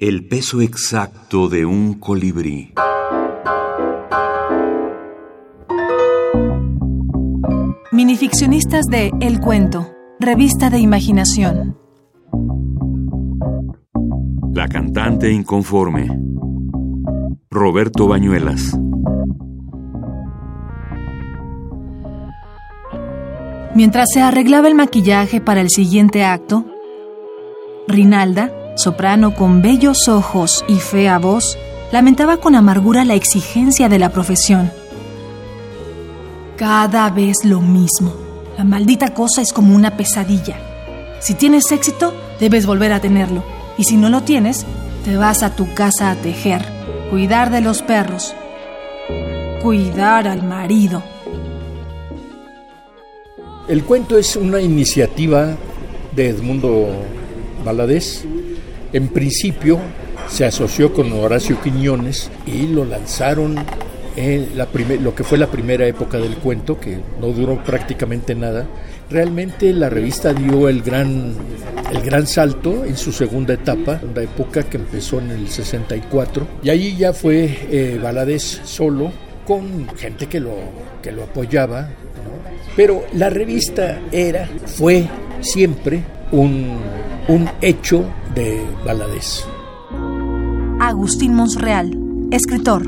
El peso exacto de un colibrí. Minificcionistas de El Cuento, revista de imaginación. La cantante inconforme. Roberto Bañuelas. Mientras se arreglaba el maquillaje para el siguiente acto, Rinalda, soprano con bellos ojos y fea voz, lamentaba con amargura la exigencia de la profesión. Cada vez lo mismo. La maldita cosa es como una pesadilla. Si tienes éxito, debes volver a tenerlo. Y si no lo tienes, te vas a tu casa a tejer, cuidar de los perros, cuidar al marido. El cuento es una iniciativa de Edmundo Valadez. En principio se asoció con Horacio Quiñones y lo lanzaron en la lo que fue la primera época del cuento, que no duró prácticamente nada. Realmente la revista dio el gran, el gran salto en su segunda etapa, una época que empezó en el 64, y ahí ya fue eh, solo, con gente que lo, que lo apoyaba, pero la revista era, fue siempre un, un hecho de Valadez. Agustín Monsreal, escritor.